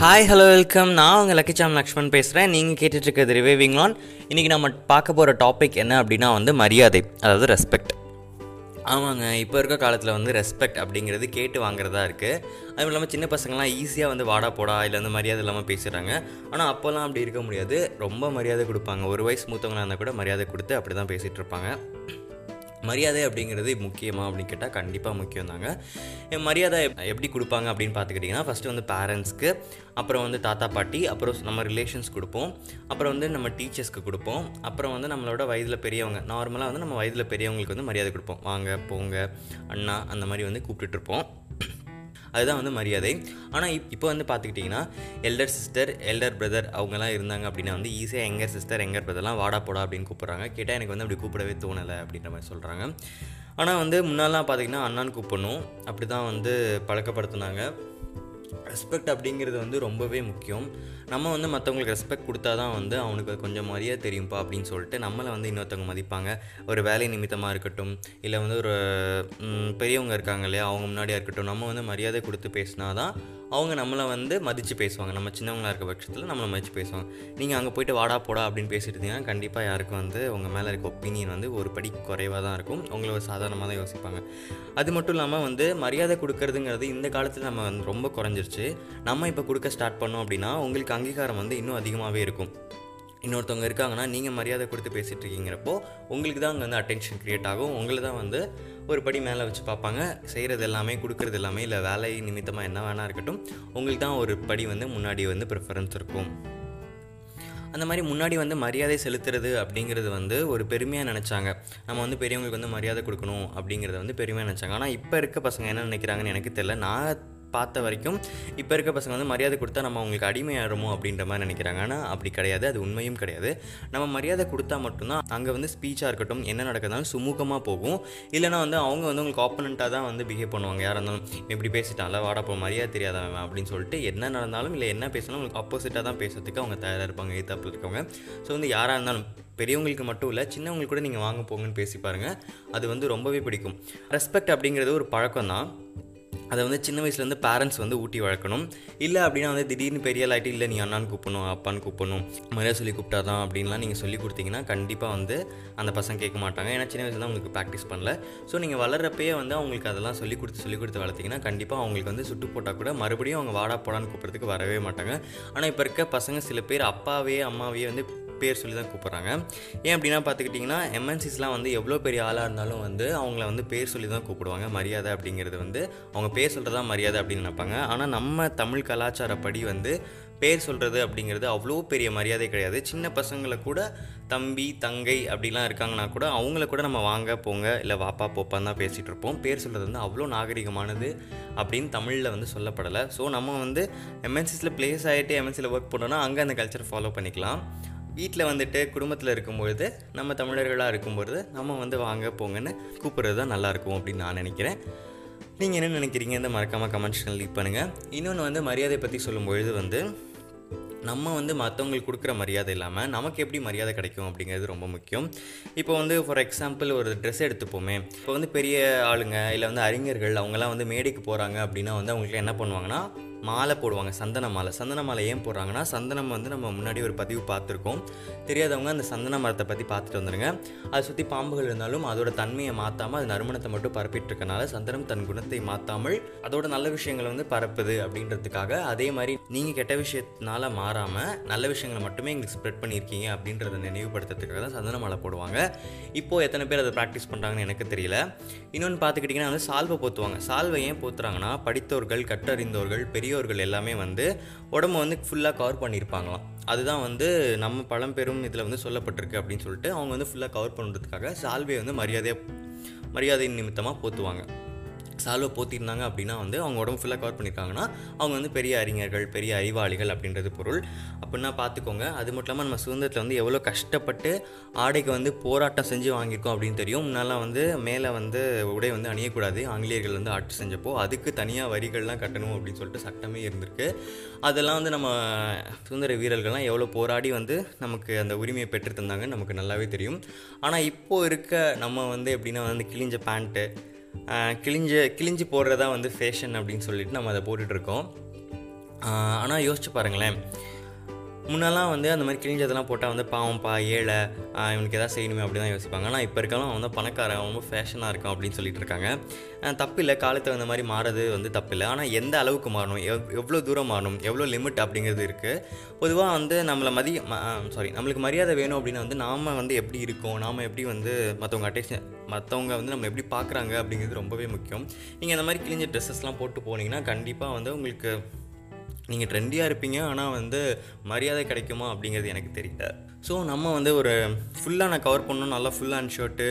Hi hello welcome நான் உங்கள் லக்கிச்சாம் லக்ஷ்மண் பேசுகிறேன் நீங்கள் கேட்டுட்ருக்கிறது ரிவைவிங் ஆன் இன்றைக்கி நம்ம பார்க்க போகிற டாபிக் என்ன அப்படின்னா வந்து மரியாதை அதாவது ரெஸ்பெக்ட் ஆமாங்க இப்போ இருக்க காலத்தில் வந்து ரெஸ்பெக்ட் அப்படிங்கிறது கேட்டு வாங்குறதா இருக்குது அதுவும் இல்லாமல் சின்ன பசங்களாம் ஈஸியாக வந்து வாடா போடா இல்லை வந்து மரியாதை இல்லாமல் பேசுகிறாங்க ஆனால் அப்போல்லாம் அப்படி இருக்க முடியாது. ரொம்ப மரியாதை கொடுப்பாங்க. ஒரு வயசு மூத்தவங்களாக இருந்தால் கூட மரியாதை கொடுத்து அப்படி தான் பேசிகிட்டு இருப்பாங்க. மரியாதை அப்படிங்கிறது முக்கியமா அப்படின்னு கேட்டால் கண்டிப்பாக முக்கியம் தாங்க மரியாதை எப்படி கொடுப்பாங்க அப்படின்னு பார்த்துக்கிட்டிங்கன்னா ஃபஸ்ட்டு வந்து பேரண்ட்ஸ்க்கு அப்புறம் வந்து தாத்தா பாட்டி அப்புறம் நம்ம ரிலேஷன்ஸ் கொடுப்போம். அப்புறம் வந்து நம்ம டீச்சர்ஸ்க்கு கொடுப்போம். அப்புறம் வந்து நம்மளோட வயதில் பெரியவங்க நார்மலாக வந்து நம்ம வயதில் பெரியவங்களுக்கு வந்து மரியாதை கொடுப்போம். வாங்க போங்க அண்ணா அந்த மாதிரி வந்து கூப்பிட்டுட்டு இருப்போம். அதுதான் வந்து மரியாதை. ஆனால் இப் இப்போ வந்து பார்த்துக்கிட்டிங்கன்னா எல்டர் சிஸ்டர் எல்டர் பிரதர் அவங்கெல்லாம் இருந்தாங்க அப்படின்னா வந்து ஈஸியாக எங்கர் சிஸ்டர் எங்கர் பிரதர்லாம் வாடா போடா அப்படின்னு கூப்பிட்றாங்க. கேட்டால் எனக்கு வந்து அப்படி கூப்பிடவே தோணலை அப்படின்ற மாதிரி சொல்கிறாங்க ஆனால் வந்து முன்னாலாம் பார்த்திங்கன்னா அண்ணான்னு கூப்பிடணும். அப்படி தான் வந்து பழக்கப்படுத்துனாங்க. ரெஸ்பெக்ட் அப்படிங்கிறது வந்து ரொம்பவே முக்கியம். நம்ம வந்து மற்றவங்களுக்கு ரெஸ்பெக்ட் கொடுத்தா தான் வந்து அவனுக்கு கொஞ்சம் மரியாதை தெரியும்ப்பா அப்படின்னு சொல்லிட்டு நம்மளை வந்து இன்னொருத்தவங்க மதிப்பாங்க. ஒரு வேலை நிமித்தமாக இருக்கட்டும் இல்லை வந்து ஒரு பெரியவங்க இருக்காங்க இல்லையா அவங்க முன்னாடியாக இருக்கட்டும் நம்ம வந்து மரியாதை கொடுத்து பேசினா தான் அவங்க நம்மளை வந்து மதித்து பேசுவாங்க. நம்ம சின்னவங்களா இருக்க பட்சத்தில் நம்மளை மதித்து பேசுவாங்க. நீங்கள் அங்கே போயிட்டு வாடா போடா அப்படின்னு பேசிட்டு இருந்தீங்கன்னா கண்டிப்பாக யாருக்கும் வந்து உங்கள் மேலே இருக்க ஒப்பீனியன் வந்து ஒரு படி குறைவாக தான் இருக்கும். உங்களை ஒரு சாதாரணமாக தான் யோசிப்பாங்க. அது மட்டும் இல்லாமல் வந்து மரியாதை கொடுக்கறதுங்கிறது இந்த காலத்தில் நம்ம வந்து ரொம்ப குறைஞ்சிருச்சு. நம்ம இப்போ கொடுக்க ஸ்டார்ட் பண்ணோம் அப்படின்னா உங்களுக்கு அங்கீகாரம் வந்து இன்னும் அதிகமாகவே இருக்கும். இன்னொருத்தவங்க இருக்காங்கன்னா நீங்கள் மரியாதை கொடுத்து பேசிகிட்டு இருக்கீங்கிறப்போ உங்களுக்கு தான் அங்கே வந்து அட்டென்ஷன் க்ரியேட் ஆகும். உங்களை தான் வந்து ஒரு படி மேலே வச்சு பார்ப்பாங்க. செய்கிறது எல்லாமே கொடுக்குறது எல்லாமே இல்லை வேலை நிமித்தமாக என்ன வேணா இருக்கட்டும் உங்களுக்கு தான் ஒரு படி வந்து முன்னாடி வந்து ப்ரிஃபரன்ஸ் இருக்கும். அந்த மாதிரி முன்னாடி வந்து மரியாதை செலுத்துறது அப்படிங்கிறது வந்து ஒரு பெருமையாக நினச்சாங்க. நம்ம வந்து பெரியவங்களுக்கு வந்து மரியாதை கொடுக்கணும் அப்படிங்கிறத வந்து பெருமையாக நினச்சாங்க. ஆனால் இப்போ இருக்க பசங்க என்ன நினைக்கிறாங்கன்னு எனக்கு தெரியல. நான் பார்த்த வரைக்கும் இப்போ இருக்க பசங்க வந்து மரியாதை கொடுத்தா நம்ம அவங்களுக்கு அடிமையாகிறோமோ அப்படின்ற மாதிரி நினைக்கிறாங்க. ஆனால் அப்படி கிடையாது. அது உண்மையும் கிடையாது. நம்ம மரியாதை கொடுத்தா மட்டும்தான் அங்கே வந்து ஸ்பீச்சாக இருக்கட்டும் என்ன நடக்கிறதாலும் சுமூகமாக போகும். இல்லைனா வந்து அவங்க வந்து உங்களுக்கு ஆப்பனண்ட்டாக தான் வந்து பிஹேவ் பண்ணுவாங்க. யாராக இருந்தாலும் இப்படி பேசிட்டான்ல வாடா போ மரியாதை தெரியாதவன் அப்படின்னு சொல்லிட்டு என்ன நடந்தாலும் இல்லை என்ன பேசினாலும் உங்களுக்கு ஆப்போசிட்டாக தான் பேசுறதுக்கு அவங்க தயாராக இருப்பாங்க எதிர்த்தாப்பில் இருக்கவங்க. ஸோ வந்து யாராக இருந்தாலும் பெரியவங்களுக்கு மட்டும் இல்லை சின்னவங்களுக்கு கூட நீங்கள் வாங்க போங்கன்னு பேசி பாருங்கள் அது வந்து ரொம்பவே பிடிக்கும். ரெஸ்பெக்ட் அப்படிங்கிறது ஒரு பழக்கம் தான் அதை வந்து சின்ன வயசுலேருந்து பேரண்ட்ஸ் வந்து ஊட்டி வளர்க்கணும். இல்லை அப்படின்னா வந்து திடீர்னு பெரிய ஆளாயிட்டு இல்லை நீ அண்ணான்னு கூப்பிடணும் அப்பான்னு கூப்பிடணும் மரியாதை சொல்லி கூப்பிட்டா தான் அப்படின்லாம் நீங்கள் சொல்லி கொடுத்தீங்கன்னா கண்டிப்பாக வந்து அந்த பசங்க கேட்க மாட்டாங்க. ஏன்னா சின்ன வயசுல தான் உங்களுக்கு ப்ராக்டிஸ் பண்ணல. ஸோ நீங்கள் வளர்றப்பயே வந்து அவங்களுக்கு அதெல்லாம் சொல்லி கொடுத்து சொல்லி கொடுத்து வளர்த்தீங்கன்னா கண்டிப்பாக அவங்களுக்கு வந்து சுட்டு போட்டால் கூட மறுபடியும் அவங்க வாடா போடான்னு கூப்பிட்றதுக்கு வரவே மாட்டாங்க. ஆனால் இப்போ இருக்க பசங்க சில பேர் அப்பாவே அம்மாவே வந்து பேர் சொல்லி தான் கூப்பிட்றாங்க. ஏன் அப்படின்னா பார்த்துக்கிட்டிங்கன்னா எம்என்சிஸ்லாம் வந்து எவ்வளோ பெரிய ஆளாக இருந்தாலும் வந்து அவங்கள வந்து பேர் சொல்லி தான் கூப்பிடுவாங்க. மரியாதை அப்படிங்கிறது வந்து அவங்க பேர் சொல்கிறதா மரியாதை அப்படின்னு நினைப்பாங்க. ஆனால் நம்ம தமிழ் கலாச்சாரப்படி வந்து பேர் சொல்கிறது அப்படிங்கிறது அவ்வளோ பெரிய மரியாதை கிடையாது. சின்ன பசங்களை கூட தம்பி தங்கை அப்படிலாம் இருக்காங்கன்னா கூட அவங்கள கூட நம்ம வாங்க போங்க இல்லை வாப்பா போப்பான்னு தான் பேசிகிட்டு இருப்போம். பேர் சொல்கிறது வந்து அவ்வளோ நாகரிகமானது அப்படின்னு தமிழில் வந்து சொல்லப்படலை. ஸோ நம்ம வந்து எம்என்சிஸில் ப்ளேஸ் ஆகிட்டு எம்என்சியில் ஒர்க் பண்ணோன்னா அங்கே அந்த கல்ச்சர் ஃபாலோ பண்ணிக்கலாம். வீட்டில் வந்துட்டு குடும்பத்தில் இருக்கும்பொழுது நம்ம தமிழர்களாக இருக்கும்பொழுது நம்ம வந்து வாங்க போங்கன்னு கூப்பிட்றது தான் நல்லாயிருக்கும் அப்படின்னு நான் நினைக்கிறேன். நீங்கள் என்ன நினைக்கிறீங்க? இந்த மறக்காமல் கமெண்ட்ஸ் லீக் பண்ணுங்கள் இன்னொன்று வந்து மரியாதை பற்றி சொல்லும்பொழுது வந்து நம்ம வந்து மற்றவங்களுக்கு கொடுக்குற மரியாதை இல்லாமல் நமக்கு எப்படி மரியாதை கிடைக்கும் அப்படிங்கிறது ரொம்ப முக்கியம். இப்போ வந்து ஃபார் எக்ஸாம்பிள் ஒரு ட்ரெஸ் எடுத்துப்போமே. இப்போ வந்து பெரிய ஆளுங்க இல்லை வந்து அறிஞர்கள் அவங்கெல்லாம் வந்து மேடைக்கு போகிறாங்க அப்படின்னா வந்து அவங்களுக்கு என்ன பண்ணுவாங்கன்னா மாலை போடுவாங்க சந்தன மாலை. சந்தன மாலை ஏன் போடுறாங்கன்னா சந்தனம் வந்து நம்ம முன்னாடி ஒரு பதிவு பார்த்துருக்கோம். தெரியாதவங்க அந்த சந்தன மரத்தை பற்றி பார்த்துட்டு வந்துடுங்க அதை சுற்றி பாம்புகள் இருந்தாலும் அதோட தன்மையை மாற்றாமல் அது நறுமணத்தை மட்டும் பரப்பிட்டு இருக்கனால சந்தனம் தன் குணத்தை மாற்றாமல் அதோட நல்ல விஷயங்களை வந்து பரப்புது அப்படின்றதுக்காக அதே மாதிரி நீங்கள் கெட்ட விஷயத்தினால மாறாமல் நல்ல விஷயங்களை மட்டுமே எங்களுக்கு ஸ்ப்ரெட் பண்ணியிருக்கீங்க அப்படின்றத நினைவுபடுத்துறதுக்காக தான் சந்தன மாலை போடுவாங்க. இப்போது எத்தனை பேர் அதை ப்ராக்டிஸ் பண்ணுறாங்கன்னு எனக்கு தெரியல. இன்னொன்று பார்த்துக்கிட்டிங்கன்னா வந்து சால்வை போத்துவாங்க. சால்வை ஏன் போத்துறாங்கன்னா படித்தவர்கள் கற்றறிந்தவர்கள் பெரியோர்கள் எல்லாமே வந்து உடம்ப வந்து ஃபுல்லாக கவர் பண்ணியிருப்பாங்களாம். அதுதான் வந்து நம்ம பழம்பெரும் இதில் வந்து சொல்லப்பட்டிருக்கு அப்படின்னு சொல்லிட்டு அவங்க வந்து ஃபுல்லாக கவர் பண்ணுறதுக்காக சால்வையை வந்து மரியாதையாக மரியாதை நிமித்தமாக போத்துவாங்க. சால்வை போத்திருந்தாங்க அப்படின்னா வந்து அவங்க உடம்பு ஃபுல்லாக கவர் பண்ணியிருக்காங்கன்னா அவங்க வந்து பெரிய அறிஞர்கள் பெரிய அறிவாளிகள் அப்படின்றது பொருள். அப்படின்னா பார்த்துக்கோங்க அது மட்டும் இல்லாமல் நம்ம சுதந்திரத்தில் வந்து எவ்வளோ கஷ்டப்பட்டு ஆடைக்கு வந்து போராட்டம் செஞ்சு வாங்கியிருக்கோம் அப்படின்னு தெரியும். முன்னெல்லாம் வந்து மேலே வந்து உடை வந்து அணியக்கூடாது. ஆங்கிலேயர்கள் வந்து ஆட்சி செஞ்சப்போ அதுக்கு தனியாக வரிகள்லாம் கட்டணும் அப்படின்னு சொல்லிட்டு சட்டமே இருந்திருக்கு. அதெல்லாம் வந்து நம்ம சுதந்திர வீரர்கள்லாம் எவ்வளோ போராடி வந்து நமக்கு அந்த உரிமையை பெற்று தந்தாங்கன்னு நமக்கு நல்லாவே தெரியும். ஆனால் இப்போது இருக்க நம்ம வந்து எப்படின்னா வந்து கிழிஞ்ச பேண்ட்டு கிழிஞ்ச கிழிஞ்சு போடுறதா வந்து ஃபேஷன் அப்படின்னு சொல்லிட்டு நம்ம அதை போட்டுட்ருக்கோம் ஆனால் யோசிச்சு பாருங்களேன். முன்னெல்லாம் வந்து அந்த மாதிரி கிழிஞ்சதெல்லாம் போட்டால் வந்து பாவம்ப்பா ஏழை இவனுக்கு எதாவது செய்யணுமே அப்படி தான் யோசிப்பாங்க. ஆனால் இப்போ இருக்கலாம் வந்து பணக்காரன் ரொம்ப ஃபேஷனாக இருக்கும் அப்படின்னு சொல்லிட்டு இருக்காங்க. தப்பு இல்லை காலத்தை அந்த மாதிரி மாறது வந்து தப்பு இல்லை ஆனால் எந்த அளவுக்கு மாறணும்? எவ் எவ்வளோ தூரம் மாறணும்? எவ்வளோ லிமிட் அப்படிங்கிறது இருக்குது பொதுவாக வந்து நம்மளை மதிய சாரி நம்மளுக்கு மரியாதை வேணும் அப்படின்னா வந்து நாம் வந்து எப்படி இருக்கோம்? நாம் எப்படி வந்து மற்றவங்க அட்டேஷன் மற்றவங்க வந்து நம்ம எப்படி பார்க்குறாங்க அப்படிங்கிறது ரொம்பவே முக்கியம். நீங்கள் இந்த மாதிரி கிழிஞ்ச ட்ரெஸ்ஸஸ்லாம் போட்டு போனீங்கன்னா கண்டிப்பாக வந்து உங்களுக்கு நீங்கள் ட்ரெண்டியாக இருப்பீங்க ஆனால் வந்து மரியாதை கிடைக்குமா அப்படிங்கிறது எனக்கு தெரியல. ஸோ நம்ம வந்து ஒரு ஃபுல்லாக நான் கவர் பண்ணணும் நல்லா full hand shirt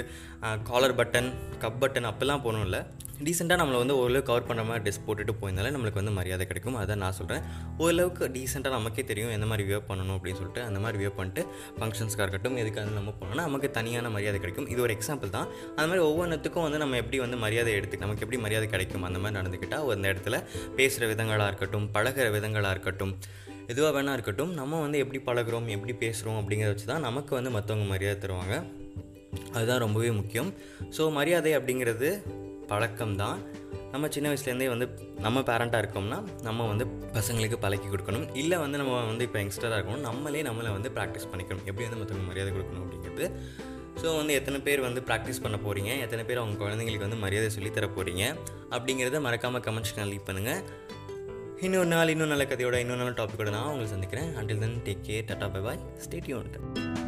collar button cuff button அப்போல்லாம் போகணும்ல டீசெண்டாக நம்மளை வந்து ஓரளவு கவர் பண்ணுற மாதிரி ட்ரெஸ் போட்டுட்டு போயிருந்தாலே நம்மளுக்கு வந்து மரியாதை கிடைக்கும். அதான் நான் சொல்கிறேன் ஓரளவுக்கு டீசெண்டாக நமக்கே தெரியும் எந்த மாதிரி வியர் பண்ணணும் அப்படின்னு சொல்லிட்டு அந்த மாதிரி வியர் பண்ணிட்டு ஃபங்க்ஷன்ஸ்க்காக இருக்கட்டும் எதுக்காக நம்ம போனோம்னா நமக்கு தனியான மரியாதை கிடைக்கும். இது ஒரு எக்ஸாம்பிள் தான். அந்த மாதிரி ஒவ்வொன்றுத்துக்கும் வந்து நம்ம எப்படி வந்து மரியாதை எடுத்து நமக்கு எப்படி மரியாதை கிடைக்கும் அந்த மாதிரி நடந்துக்கிட்டால் அந்த இடத்துல பேசுகிற விதங்களாக இருக்கட்டும் பழகுற விதங்களாக இருக்கட்டும் எதுவாக வேணா இருக்கட்டும் நம்ம வந்து எப்படி பழகுறோம் எப்படி பேசுகிறோம் அப்படிங்கிறத வச்சு தான் நமக்கு வந்து மற்றவங்க மரியாதை தருவாங்க. அதுதான் ரொம்பவே முக்கியம். ஸோ மரியாதை அப்படிங்கிறது பழக்கம்தான். நம்ம சின்ன வயசுலேருந்தே வந்து நம்ம பேரண்ட்டாக இருக்கோம்னா நம்ம வந்து பசங்களுக்கு பழக்கி கொடுக்கணும். இல்லை வந்து நம்ம வந்து இப்போ யங்ஸ்டராக இருக்கணும் நம்மளே நம்மளை வந்து ப்ராக்டிஸ் பண்ணிக்கணும். எப்படி வந்து மற்றவங்க மரியாதை கொடுக்கணும் அப்படிங்கிறது. ஸோ வந்து எத்தனை பேர் வந்து ப்ராக்டிஸ் பண்ண போகிறீங்க எத்தனை பேர் அவங்க குழந்தைங்களுக்கு வந்து மரியாதை சொல்லித்தர போகிறீங்க அப்படிங்கிறத மறக்காமல் கமெண்ட்ஸ்க்கு லீவ் பண்ணுங்கள் இன்னொரு நாள் இன்னும் நல்ல கதையோட இன்னொரு நாள் டாப்பிக்கோட நான் உங்களை சந்திக்கிறேன். Until then take care tata bye bye stay tuned